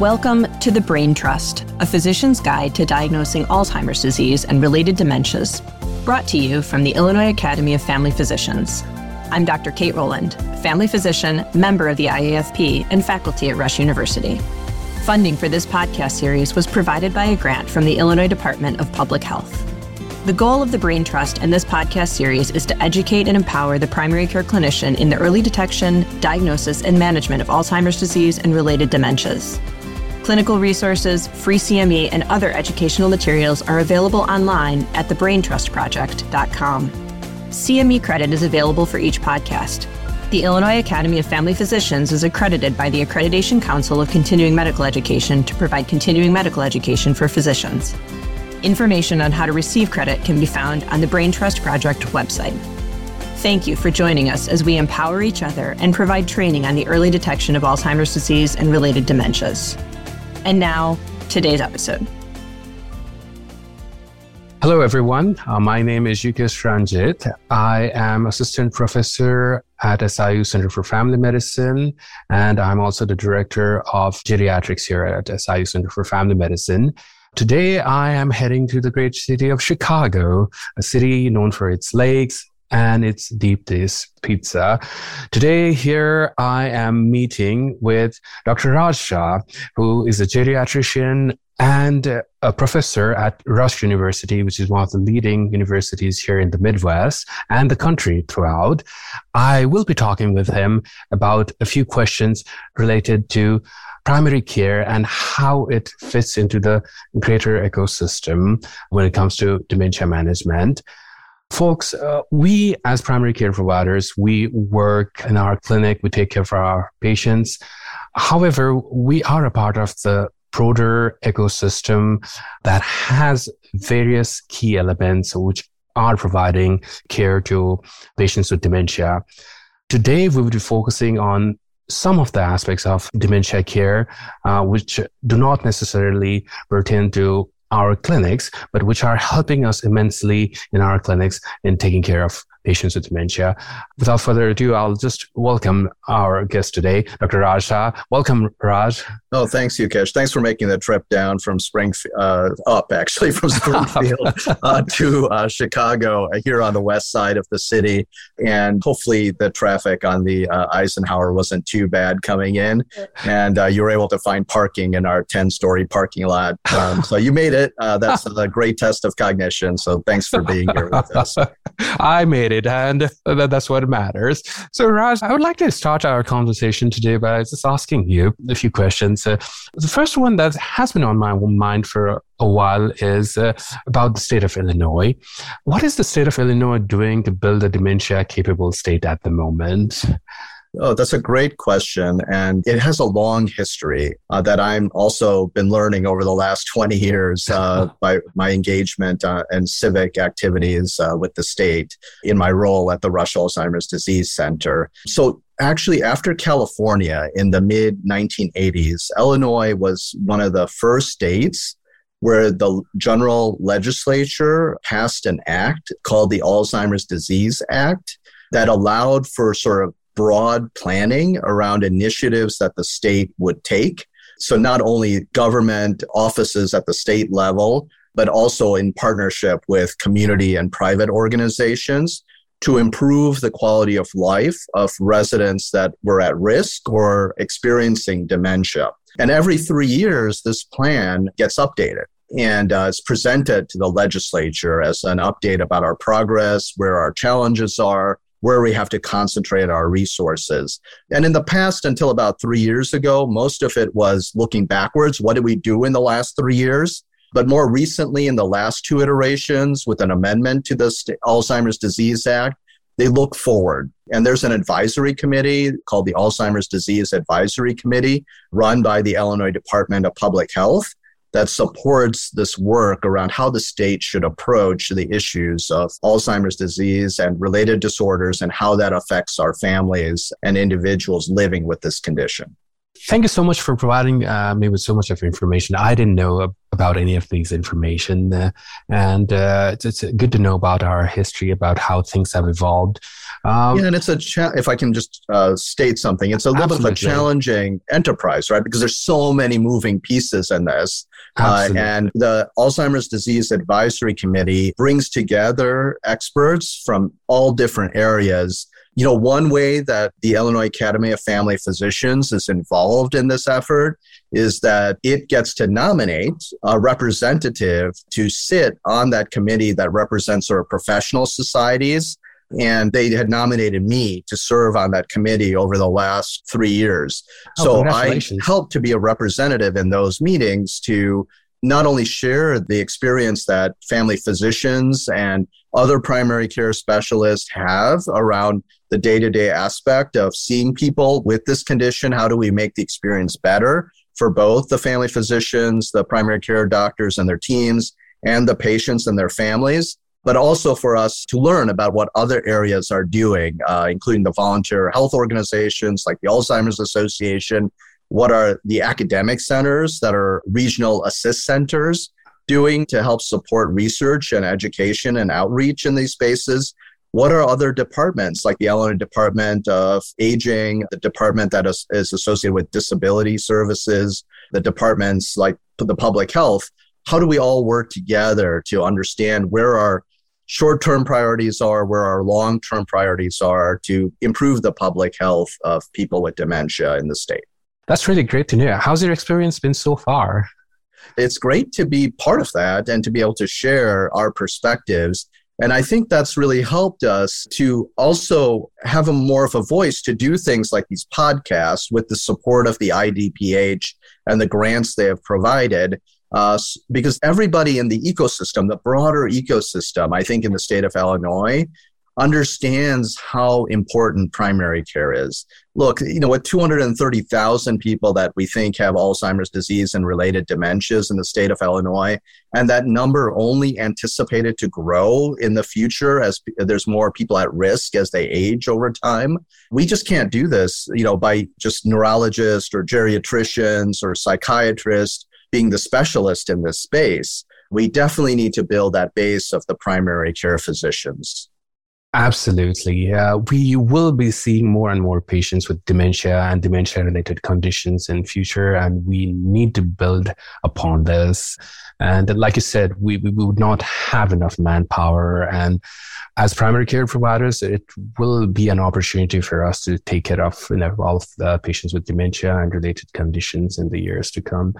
Welcome to The Brain Trust, a physician's guide to diagnosing Alzheimer's disease and related dementias, brought to you from the Illinois Academy of Family Physicians. I'm Dr. Kate Rowland, family physician, member of the IAFP, and faculty at Rush University. Funding for this podcast series was provided by a grant from the Illinois Department of Public Health. The goal of the Brain Trust and this podcast series is to educate and empower the primary care clinician in the early detection, diagnosis, and management of Alzheimer's disease and related dementias. Clinical resources, free CME, and other educational materials are available online at thebraintrustproject.com. CME credit is available for each podcast. The Illinois Academy of Family Physicians is accredited by the Accreditation Council of Continuing Medical Education to provide continuing medical education for physicians. Information on how to receive credit can be found on the Brain Trust Project website. Thank you for joining us as we empower each other and provide training on the early detection of Alzheimer's disease and related dementias. And now, today's episode. Hello, everyone. Uh, my name is Yukesh Ranjit. I am assistant professor at SIU Center for Family Medicine, and I'm also the director of geriatrics here at SIU Center for Family Medicine. Today, I am heading to the great city of Chicago, a city known for its lakes and its deep dish pizza. Today, here I am meeting with Dr. Raj Shah, who is a geriatrician and a professor at Rush University, which is one of the leading universities here in the Midwest and the country throughout. I will be talking with him about a few questions related to primary care and how it fits into the greater ecosystem when it comes to dementia management. Folks, uh, we as primary care providers, we work in our clinic, we take care of our patients. However, we are a part of the broader ecosystem that has various key elements which are providing care to patients with dementia. Today, we will be focusing on some of the aspects of dementia care, uh, which do not necessarily pertain to our clinics, but which are helping us immensely in our clinics in taking care of patients with dementia. Without further ado, I'll just welcome our guest today, Dr. Raj Shah. Welcome, Raj. Oh, thanks, Yukesh. Thanks for making the trip down from Springfield, uh, up actually from Springfield uh, to uh, Chicago uh, here on the west side of the city. And hopefully the traffic on the uh, Eisenhower wasn't too bad coming in. And uh, you were able to find parking in our 10 story parking lot. Um, so you made it. that's a great test of cognition. So thanks for being here with us. I made it, and that's what matters. So, Raj, I would like to start our conversation today by just asking you a few questions. Uh, the first one that has been on my mind for a while is uh, about the state of Illinois. What is the state of Illinois doing to build a dementia capable state at the moment? Oh, that's a great question. And it has a long history uh, that I'm also been learning over the last 20 years uh, by my engagement uh, and civic activities uh, with the state in my role at the Rush Alzheimer's Disease Center. So actually after California in the mid 1980s, Illinois was one of the first states where the general legislature passed an act called the Alzheimer's Disease Act that allowed for sort of broad planning around initiatives that the state would take. So not only government offices at the state level, but also in partnership with community and private organizations to improve the quality of life of residents that were at risk or experiencing dementia. And every three years, this plan gets updated and uh, presented to the legislature as an update about our progress, where our challenges are, where we have to concentrate our resources. And in the past, until about three years ago, most of it was looking backwards. What did we do in the last three years? But more recently, in the last two iterations, with an amendment to the Alzheimer's Disease Act, they look forward. And there's an advisory committee called the Alzheimer's Disease Advisory Committee, run by the Illinois Department of Public Health that supports this work around how the state should approach the issues of Alzheimer's disease and related disorders and how that affects our families and individuals living with this condition. Thank you so much for providing uh, me with so much of information. I didn't know about any of these information. Uh, and uh, it's, it's, good to know about our history, about how things have evolved. Um, yeah, and it's a cha- if I can just uh, state something, it's a little absolutely. bit of a challenging enterprise, right? Because there's so many moving pieces in this. Uh, and the Alzheimer's Disease Advisory Committee brings together experts from all different areas you know, one way that the Illinois Academy of Family Physicians is involved in this effort is that it gets to nominate a representative to sit on that committee that represents our professional societies. And they had nominated me to serve on that committee over the last three years. Oh, so I helped to be a representative in those meetings to not only share the experience that family physicians and other primary care specialists have around the day to day aspect of seeing people with this condition. How do we make the experience better for both the family physicians, the primary care doctors and their teams, and the patients and their families? But also for us to learn about what other areas are doing, uh, including the volunteer health organizations like the Alzheimer's Association. What are the academic centers that are regional assist centers doing to help support research and education and outreach in these spaces? What are other departments like the Illinois Department of Aging, the department that is, is associated with disability services, the departments like the public health? How do we all work together to understand where our short term priorities are, where our long term priorities are to improve the public health of people with dementia in the state? That's really great to know. How's your experience been so far? It's great to be part of that and to be able to share our perspectives and I think that's really helped us to also have a more of a voice to do things like these podcasts with the support of the IDPH and the grants they have provided. Uh, because everybody in the ecosystem, the broader ecosystem, I think in the state of Illinois, understands how important primary care is. Look, you know, with 230,000 people that we think have Alzheimer's disease and related dementias in the state of Illinois, and that number only anticipated to grow in the future as there's more people at risk as they age over time. We just can't do this, you know, by just neurologists or geriatricians or psychiatrists being the specialist in this space. We definitely need to build that base of the primary care physicians. Absolutely. Uh, we will be seeing more and more patients with dementia and dementia related conditions in future, and we need to build upon this. And like you said, we, we would not have enough manpower. And as primary care providers, it will be an opportunity for us to take care of you know, all of the patients with dementia and related conditions in the years to come.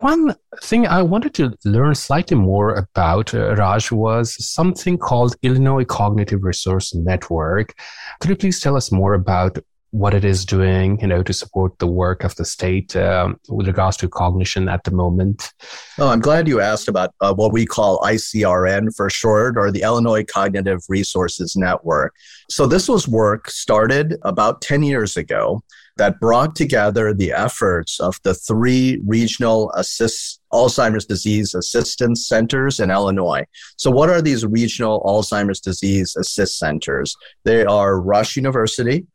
One thing I wanted to learn slightly more about, uh, Raj, was something called Illinois Cognitive Resource Network. Could you please tell us more about what it is doing, you know, to support the work of the state um, with regards to cognition at the moment? Oh, I'm glad you asked about uh, what we call ICRN for short, or the Illinois Cognitive Resources Network. So this was work started about 10 years ago that brought together the efforts of the three regional assist Alzheimer's disease assistance centers in Illinois. So what are these regional Alzheimer's disease assist centers? They are Rush University,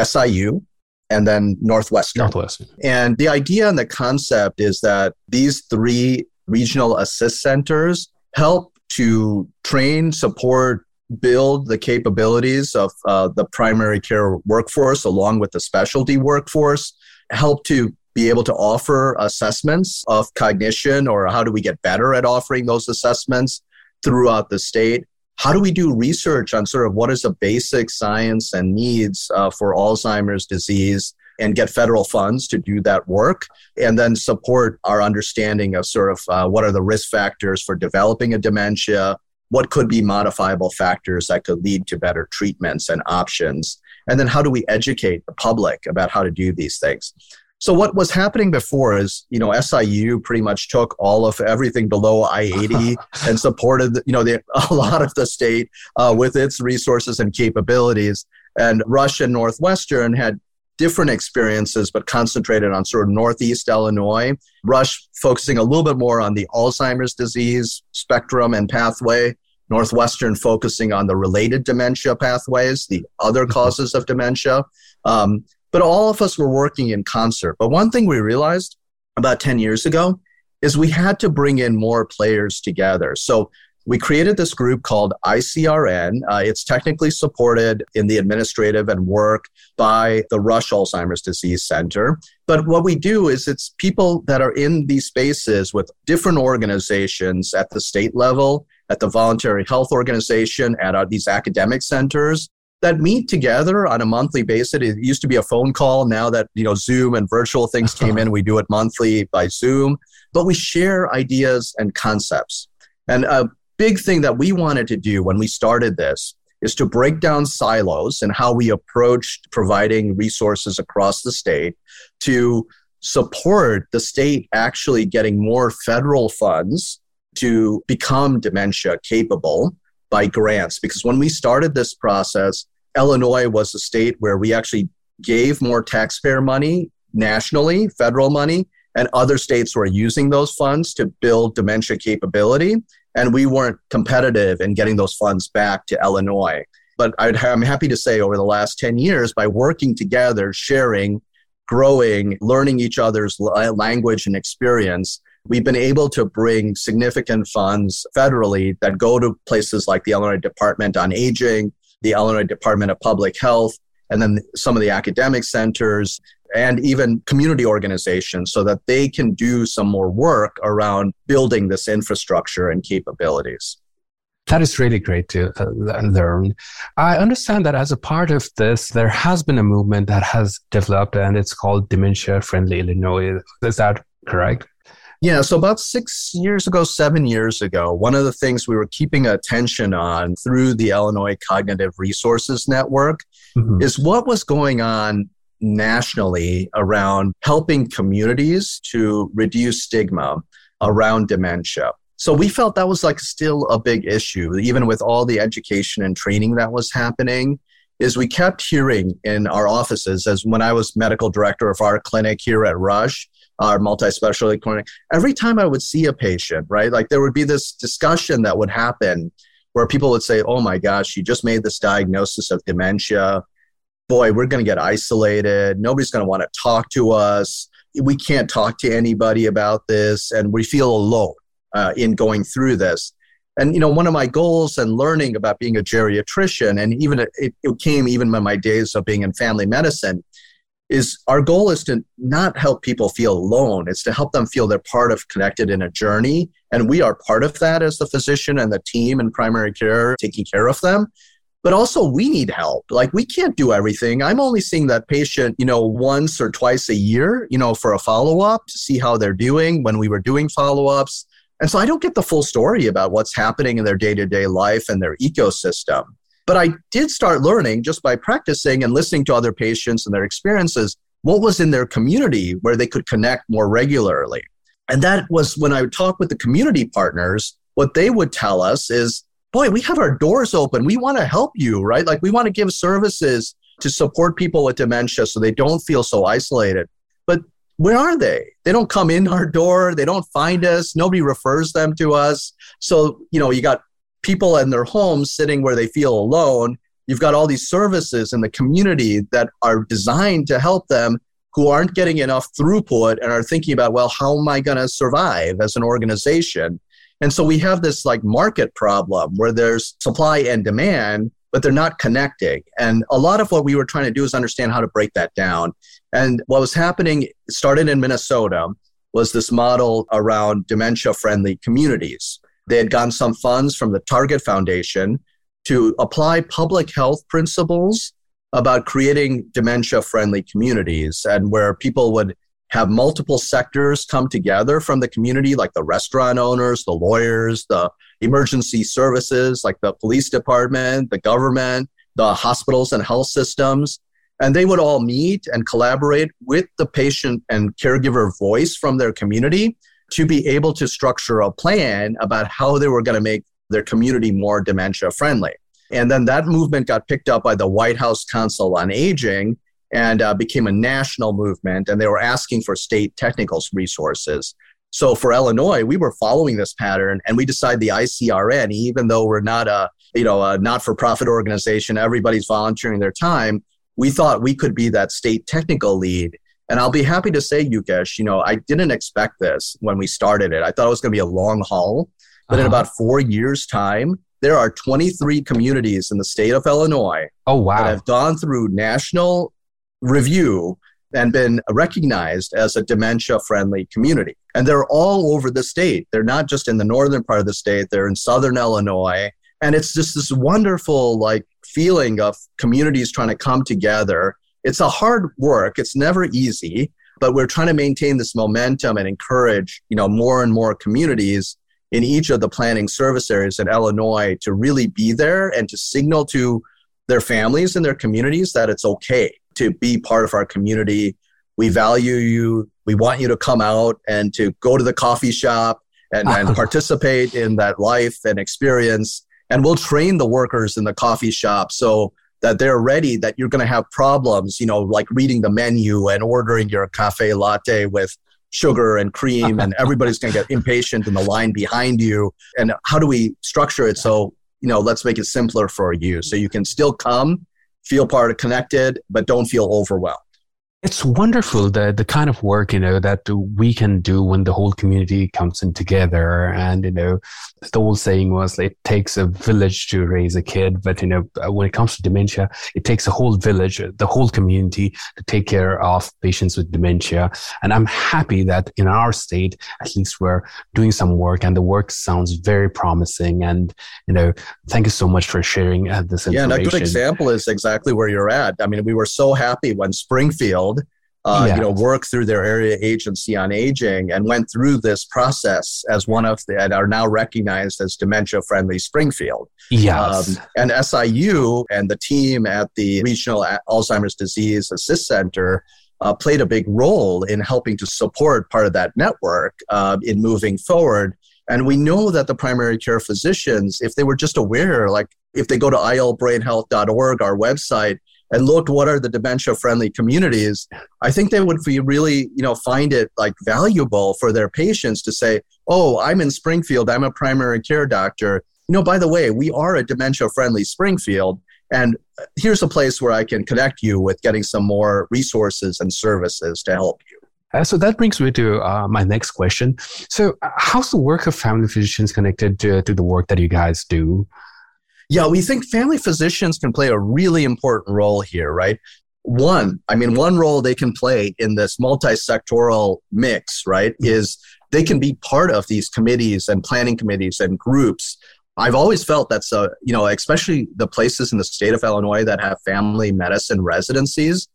SIU, and then Northwestern. Northwestern. And the idea and the concept is that these three regional assist centers help to train, support, build the capabilities of uh, the primary care workforce along with the specialty workforce, help to be able to offer assessments of cognition or how do we get better at offering those assessments throughout the state. How do we do research on sort of what is the basic science and needs uh, for Alzheimer's disease and get federal funds to do that work and then support our understanding of sort of uh, what are the risk factors for developing a dementia what could be modifiable factors that could lead to better treatments and options? And then how do we educate the public about how to do these things? So what was happening before is, you know, SIU pretty much took all of everything below I-80 and supported, you know, the, a lot of the state uh, with its resources and capabilities. And Rush and Northwestern had different experiences, but concentrated on sort of Northeast Illinois. Rush focusing a little bit more on the Alzheimer's disease spectrum and pathway. Northwestern focusing on the related dementia pathways, the other mm-hmm. causes of dementia. Um, but all of us were working in concert. But one thing we realized about 10 years ago is we had to bring in more players together. So we created this group called ICRN. Uh, it's technically supported in the administrative and work by the Rush Alzheimer's Disease Center. But what we do is it's people that are in these spaces with different organizations at the state level, at the voluntary health organization, at uh, these academic centers that meet together on a monthly basis. It used to be a phone call. Now that, you know, Zoom and virtual things came in, we do it monthly by Zoom, but we share ideas and concepts. And a big thing that we wanted to do when we started this is to break down silos and how we approached providing resources across the state to support the state actually getting more federal funds to become dementia capable by grants. Because when we started this process, Illinois was a state where we actually gave more taxpayer money nationally, federal money, and other states were using those funds to build dementia capability. And we weren't competitive in getting those funds back to Illinois. But i am happy to say over the last 10 years, by working together, sharing, growing, learning each other's language and experience, we've been able to bring significant funds federally that go to places like the Illinois Department on Aging, the Illinois Department of Public Health, and then some of the academic centers and even community organizations so that they can do some more work around building this infrastructure and capabilities. That is really great to uh, learn. I understand that as a part of this, there has been a movement that has developed and it's called Dementia Friendly Illinois. Is that correct? Yeah, so about six years ago, seven years ago, one of the things we were keeping attention on through the Illinois Cognitive Resources Network mm-hmm. is what was going on nationally around helping communities to reduce stigma around dementia. So we felt that was like still a big issue, even with all the education and training that was happening. Is we kept hearing in our offices, as when I was medical director of our clinic here at Rush, our multi-specialty clinic, every time I would see a patient, right, like there would be this discussion that would happen where people would say, "Oh my gosh, you just made this diagnosis of dementia boy, we're going to get isolated. Nobody's going to want to talk to us. We can't talk to anybody about this. And we feel alone uh, in going through this. And, you know, one of my goals and learning about being a geriatrician, and even it, it came even in my days of being in family medicine, is our goal is to not help people feel alone. It's to help them feel they're part of connected in a journey. And we are part of that as the physician and the team in primary care taking care of them but also we need help. Like we can't do everything. I'm only seeing that patient, you know, once or twice a year, you know, for a follow up to see how they're doing when we were doing follow ups. And so I don't get the full story about what's happening in their day to day life and their ecosystem. But I did start learning just by practicing and listening to other patients and their experiences what was in their community where they could connect more regularly. And that was when I would talk with the community partners, what they would tell us is boy, we have our doors open. We want to help you, right? Like we want to give services to support people with dementia so they don't feel so isolated. But where are they? They don't come in our door. They don't find us. Nobody refers them to us. So, you know, you got people in their homes sitting where they feel alone. You've got all these services in the community that are designed to help them who aren't getting enough throughput and are thinking about, well, how am I going to survive as an organization? And so we have this like market problem where there's supply and demand, but they're not connecting. And a lot of what we were trying to do is understand how to break that down. And what was happening started in Minnesota was this model around dementia friendly communities. They had gotten some funds from the Target Foundation to apply public health principles about creating dementia friendly communities and where people would have multiple sectors come together from the community, like the restaurant owners, the lawyers, the emergency services, like the police department, the government, the hospitals and health systems. And they would all meet and collaborate with the patient and caregiver voice from their community to be able to structure a plan about how they were going to make their community more dementia friendly. And then that movement got picked up by the White House Council on Aging and uh, became a national movement. And they were asking for state technical resources. So for Illinois, we were following this pattern, and we decided the ICRN, even though we're not a you know a not-for-profit organization, everybody's volunteering their time. We thought we could be that state technical lead. And I'll be happy to say, Yukesh, you know, I didn't expect this when we started it. I thought it was going to be a long haul. But uh-huh. in about four years' time, there are 23 communities in the state of Illinois oh, wow. that have gone through national review and been recognized as a dementia friendly community. And they're all over the state. They're not just in the northern part of the state, they're in southern Illinois. And it's just this wonderful like feeling of communities trying to come together. It's a hard work. It's never easy, but we're trying to maintain this momentum and encourage, you know, more and more communities in each of the planning service areas in Illinois to really be there and to signal to their families and their communities that it's okay to be part of our community. We value you. We want you to come out and to go to the coffee shop and, and participate in that life and experience. And we'll train the workers in the coffee shop so that they're ready that you're going to have problems, you know, like reading the menu and ordering your cafe latte with sugar and cream and everybody's going to get impatient in the line behind you. And how do we structure it so, you know, let's make it simpler for you so you can still come feel part of connected, but don't feel overwhelmed. It's wonderful the the kind of work you know that we can do when the whole community comes in together. And you know, the old saying was, "It takes a village to raise a kid," but you know, when it comes to dementia, it takes a whole village, the whole community, to take care of patients with dementia. And I'm happy that in our state, at least, we're doing some work, and the work sounds very promising. And you know, thank you so much for sharing uh, this information. Yeah, and a good example is exactly where you're at. I mean, we were so happy when Springfield uh, you know, work through their area agency on aging and went through this process as one of the, and are now recognized as dementia friendly Springfield. Yes. Um, and SIU and the team at the Regional Alzheimer's Disease Assist Center uh, played a big role in helping to support part of that network uh, in moving forward. And we know that the primary care physicians, if they were just aware, like if they go to ilbrainhealth.org, our website, and looked what are the dementia friendly communities i think they would be really you know find it like valuable for their patients to say oh i'm in springfield i'm a primary care doctor you know by the way we are a dementia friendly springfield and here's a place where i can connect you with getting some more resources and services to help you uh, so that brings me to uh, my next question. So, uh, how's the work of family physicians connected to, to the work that you guys do? Yeah, we think family physicians can play a really important role here, right? One, I mean, one role they can play in this multi-sectoral mix, right, mm-hmm. is they can be part of these committees and planning committees and groups. I've always felt that's a, you know, especially the places in the state of Illinois that have family medicine residencies.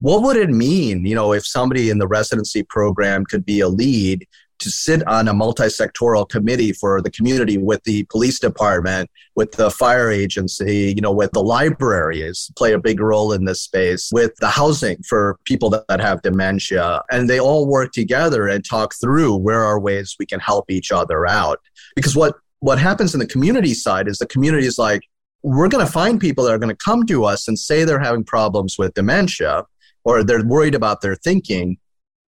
What would it mean, you know, if somebody in the residency program could be a lead to sit on a multi-sectoral committee for the community with the police department, with the fire agency, you know, with the libraries play a big role in this space, with the housing for people that, have dementia. And they all work together and talk through where are ways we can help each other out. Because what what happens in the community side is the community is like, we're going to find people that are going to come to us and say they're having problems with dementia or they're worried about their thinking.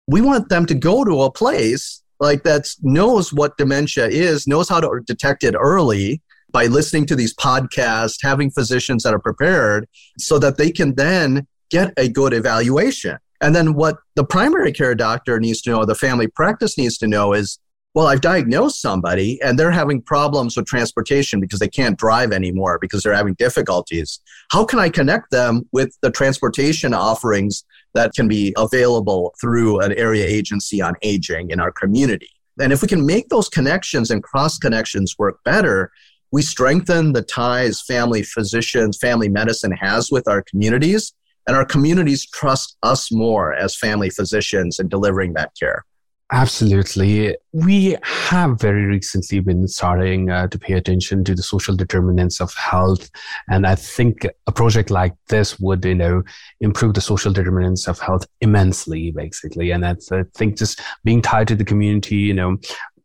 We want them to go to a place like that knows what dementia is, knows how to detect it early by listening to these podcasts, having physicians that are prepared so that they can then get a good evaluation. And then what the primary care doctor needs to know, the family practice needs to know is, well, I've diagnosed somebody and they're having problems with transportation because they can't drive anymore because they're having difficulties. How can I connect them with the transportation offerings that can be available through an area agency on aging in our community. And if we can make those connections and cross connections work better, we strengthen the ties family physicians, family medicine has with our communities, and our communities trust us more as family physicians in delivering that care. Absolutely. We have very recently been starting uh, to pay attention to the social determinants of health. And I think a project like this would, you know, improve the social determinants of health immensely, basically. And I think just being tied to the community, you know,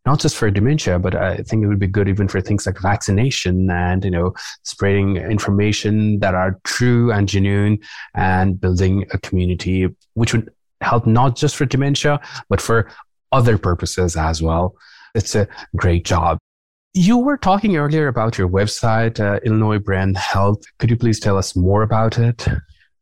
not just for dementia, but I think it would be good even for things like vaccination and, you know, spreading information that are true and genuine and building a community, which would help not just for dementia, but for other purposes as well. It's a great job. You were talking earlier about your website, uh, Illinois Brain Health. Could you please tell us more about it?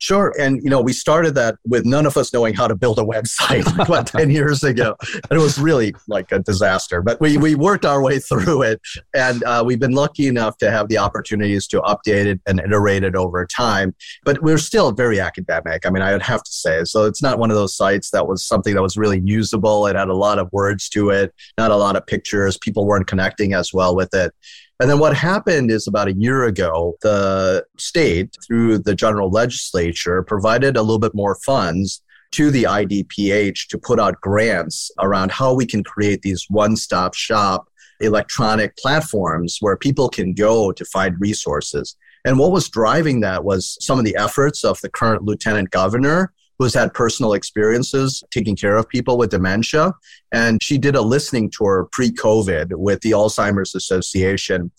Sure. And, you know, we started that with none of us knowing how to build a website like, what, 10 years ago. And it was really like a disaster. But we, we worked our way through it. And uh, we've been lucky enough to have the opportunities to update it and iterate it over time. But we're still very academic. I mean, I would have to say. So it's not one of those sites that was something that was really usable. It had a lot of words to it, not a lot of pictures. People weren't connecting as well with it. And then what happened is about a year ago, the state, through the general legislature, provided a little bit more funds to the IDPH to put out grants around how we can create these one stop shop electronic platforms where people can go to find resources. And what was driving that was some of the efforts of the current lieutenant governor who's had personal experiences taking care of people with dementia. And she did a listening tour pre COVID with the Alzheimer's Association.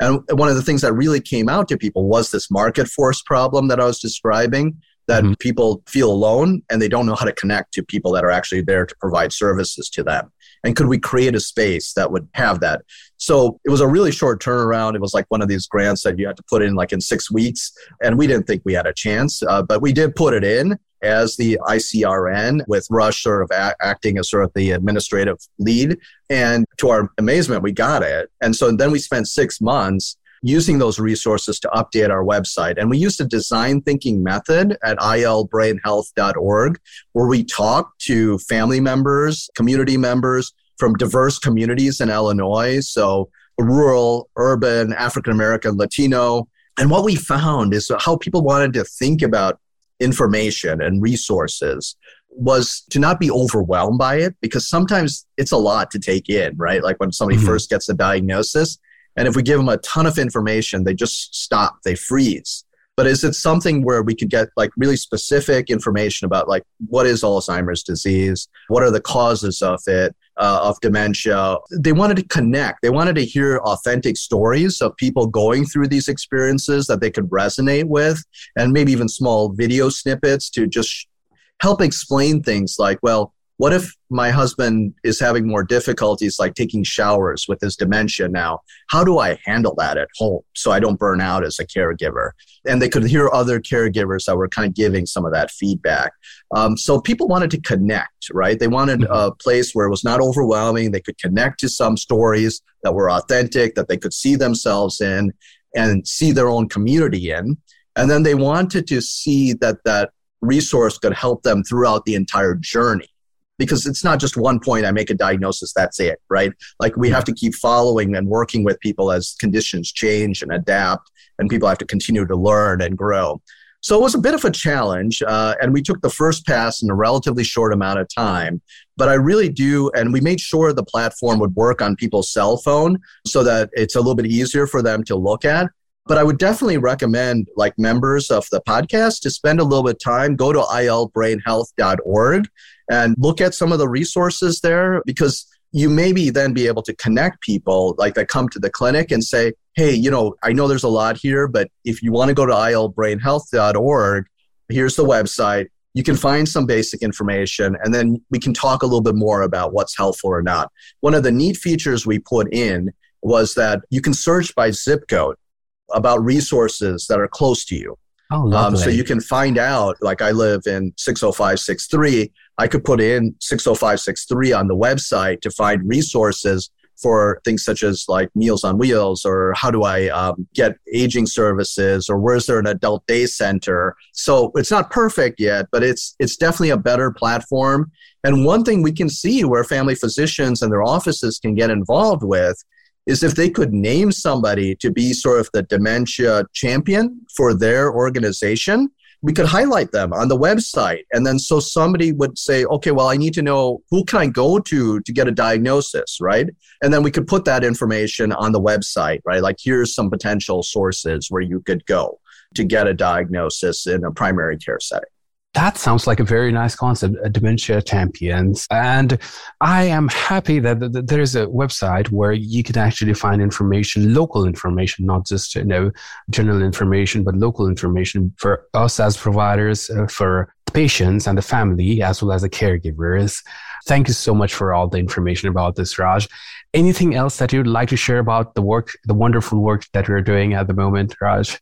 And one of the things that really came out to people was this market force problem that I was describing that mm-hmm. people feel alone and they don't know how to connect to people that are actually there to provide services to them. And could we create a space that would have that? So it was a really short turnaround. It was like one of these grants that you had to put in like in six weeks. And we didn't think we had a chance, uh, but we did put it in as the ICRN, with Rush sort of a- acting as sort of the administrative lead. And to our amazement, we got it. And so then we spent six months using those resources to update our website. And we used a design thinking method at ilbrainhealth.org where we talk to family members, community members from diverse communities in Illinois. So rural, urban, African American, Latino. And what we found is how people wanted to think about information and resources was to not be overwhelmed by it because sometimes it's a lot to take in, right? Like when somebody mm-hmm. first gets a diagnosis. And if we give them a ton of information, they just stop, they freeze. But is it something where we could get like really specific information about like what is Alzheimer's disease? What are the causes of it? uh, of dementia. They wanted to connect. They wanted to hear authentic stories of people going through these experiences that they could resonate with, and maybe even small video snippets to just help explain things like, well, what if my husband is having more difficulties like taking showers with his dementia now? How do I handle that at home so I don't burn out as a caregiver? And they could hear other caregivers that were kind of giving some of that feedback. Um, so people wanted to connect, right? They wanted mm-hmm. a place where it was not overwhelming. They could connect to some stories that were authentic, that they could see themselves in and see their own community in. And then they wanted to see that that resource could help them throughout the entire journey because it's not just one point I make a diagnosis, that's it, right? Like we have to keep following and working with people as conditions change and adapt, and people have to continue to learn and grow. So it was a bit of a challenge, uh, and we took the first pass in a relatively short amount of time. But I really do, and we made sure the platform would work on people's cell phone so that it's a little bit easier for them to look at. But I would definitely recommend like members of the podcast to spend a little bit of time, go to ilbrainhealth.org and look at some of the resources there because you maybe then be able to connect people like that come to the clinic and say, hey, you know, I know there's a lot here, but if you want to go to ilbrainhealth.org, here's the website. You can find some basic information and then we can talk a little bit more about what's helpful or not. One of the neat features we put in was that you can search by zip code about resources that are close to you. Oh, um, so you can find out, like I live in 60563, I could put in 60563 on the website to find resources for things such as like Meals on Wheels or how do I um, get aging services or where's there an adult day center. So it's not perfect yet, but it's it's definitely a better platform. And one thing we can see where family physicians and their offices can get involved with is if they could name somebody to be sort of the dementia champion for their organization, we could highlight them on the website. And then so somebody would say, okay, well, I need to know who can I go to to get a diagnosis, right? And then we could put that information on the website, right? Like here's some potential sources where you could go to get a diagnosis in a primary care setting. That sounds like a very nice concept, Dementia Champions. And I am happy that, that there's a website where you can actually find information, local information, not just, you know, general information, but local information for us as providers, uh, for patients and the family, as well as the caregivers. Thank you so much for all the information about this, Raj. Anything else that you'd like to share about the work, the wonderful work that we're doing at the moment, Raj?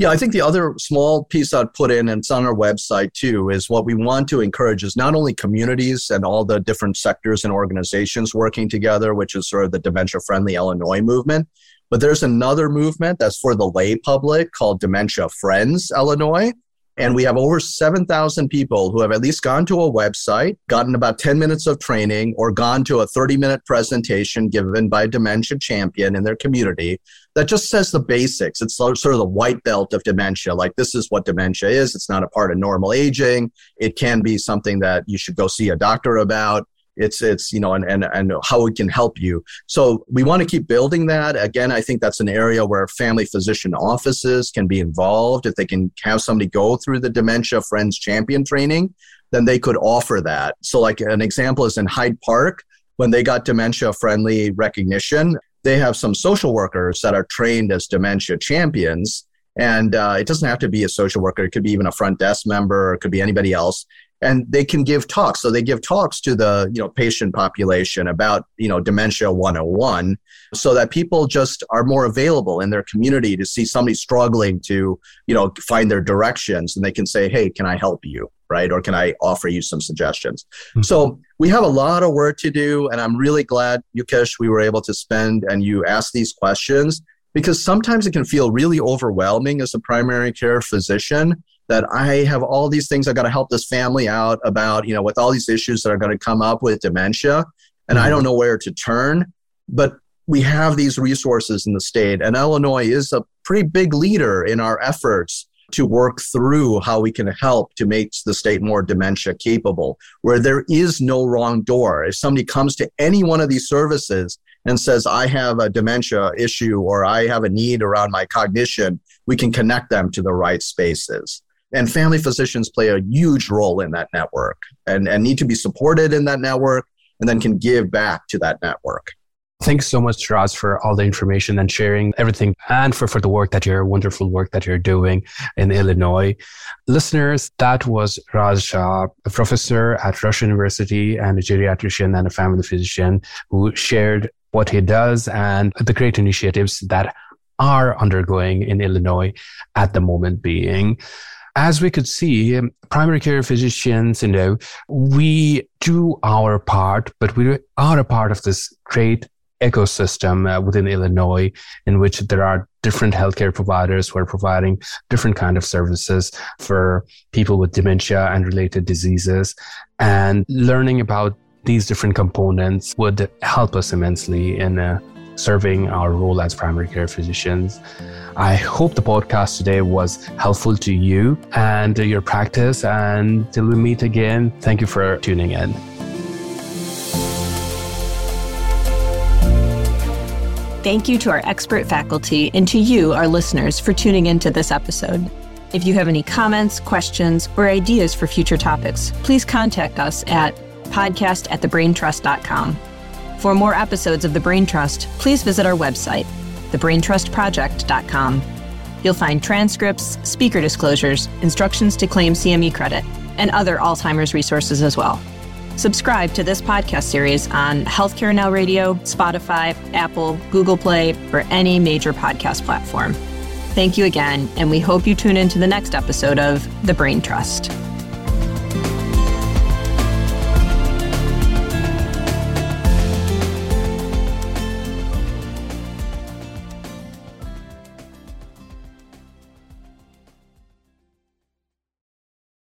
Yeah, I think the other small piece I'd put in, and it's on our website too, is what we want to encourage is not only communities and all the different sectors and organizations working together, which is sort of the dementia friendly Illinois movement, but there's another movement that's for the lay public called Dementia Friends Illinois. And we have over 7,000 people who have at least gone to a website, gotten about 10 minutes of training, or gone to a 30 minute presentation given by a dementia champion in their community that just says the basics. It's sort of the white belt of dementia. Like, this is what dementia is. It's not a part of normal aging. It can be something that you should go see a doctor about. It's, it's, you know, and, and, and how it can help you. So we want to keep building that. Again, I think that's an area where family physician offices can be involved. If they can have somebody go through the dementia friends champion training, then they could offer that. So like an example is in Hyde Park, when they got dementia friendly recognition, they have some social workers that are trained as dementia champions. And uh, it doesn't have to be a social worker. It could be even a front desk member. It could be anybody else. And they can give talks. So they give talks to the you know patient population about you know dementia 101, so that people just are more available in their community to see somebody struggling to you know find their directions, and they can say, "Hey, can I help you?" right? Or can I offer you some suggestions? Mm-hmm. So we have a lot of work to do. And I'm really glad, Yukesh, we were able to spend and you ask these questions because sometimes it can feel really overwhelming as a primary care physician that I have all these things I got to help this family out about, you know, with all these issues that are going to come up with dementia. And mm-hmm. I don't know where to turn. But we have these resources in the state, and Illinois is a pretty big leader in our efforts to work through how we can help to make the state more dementia capable, where there is no wrong door. If somebody comes to any one of these services and says, I have a dementia issue or I have a need around my cognition, we can connect them to the right spaces. And family physicians play a huge role in that network and, and need to be supported in that network and then can give back to that network. Thanks so much, Raj, for all the information and sharing everything and for, for the work that you're wonderful work that you're doing in Illinois. Listeners, that was Raj Shah, a professor at Rush University and a geriatrician and a family physician who shared what he does and the great initiatives that are undergoing in Illinois at the moment being as we could see, primary care physicians, you know, we do our part, but we are a part of this great ecosystem uh, within Illinois in which there are different healthcare providers who are providing different kind of services for people with dementia and related diseases. And learning about these different components would help us immensely in uh, serving our role as primary care physicians. I hope the podcast today was helpful to you and your practice. And till we meet again, thank you for tuning in. Thank you to our expert faculty and to you, our listeners, for tuning into this episode. If you have any comments, questions, or ideas for future topics, please contact us at podcast at thebraintrust.com. For more episodes of The Brain Trust, please visit our website, thebraintrustproject.com. You'll find transcripts, speaker disclosures, instructions to claim CME credit, and other Alzheimer's resources as well. Subscribe to this podcast series on Healthcare Now Radio, Spotify, Apple, Google Play, or any major podcast platform. Thank you again, and we hope you tune in to the next episode of The Brain Trust.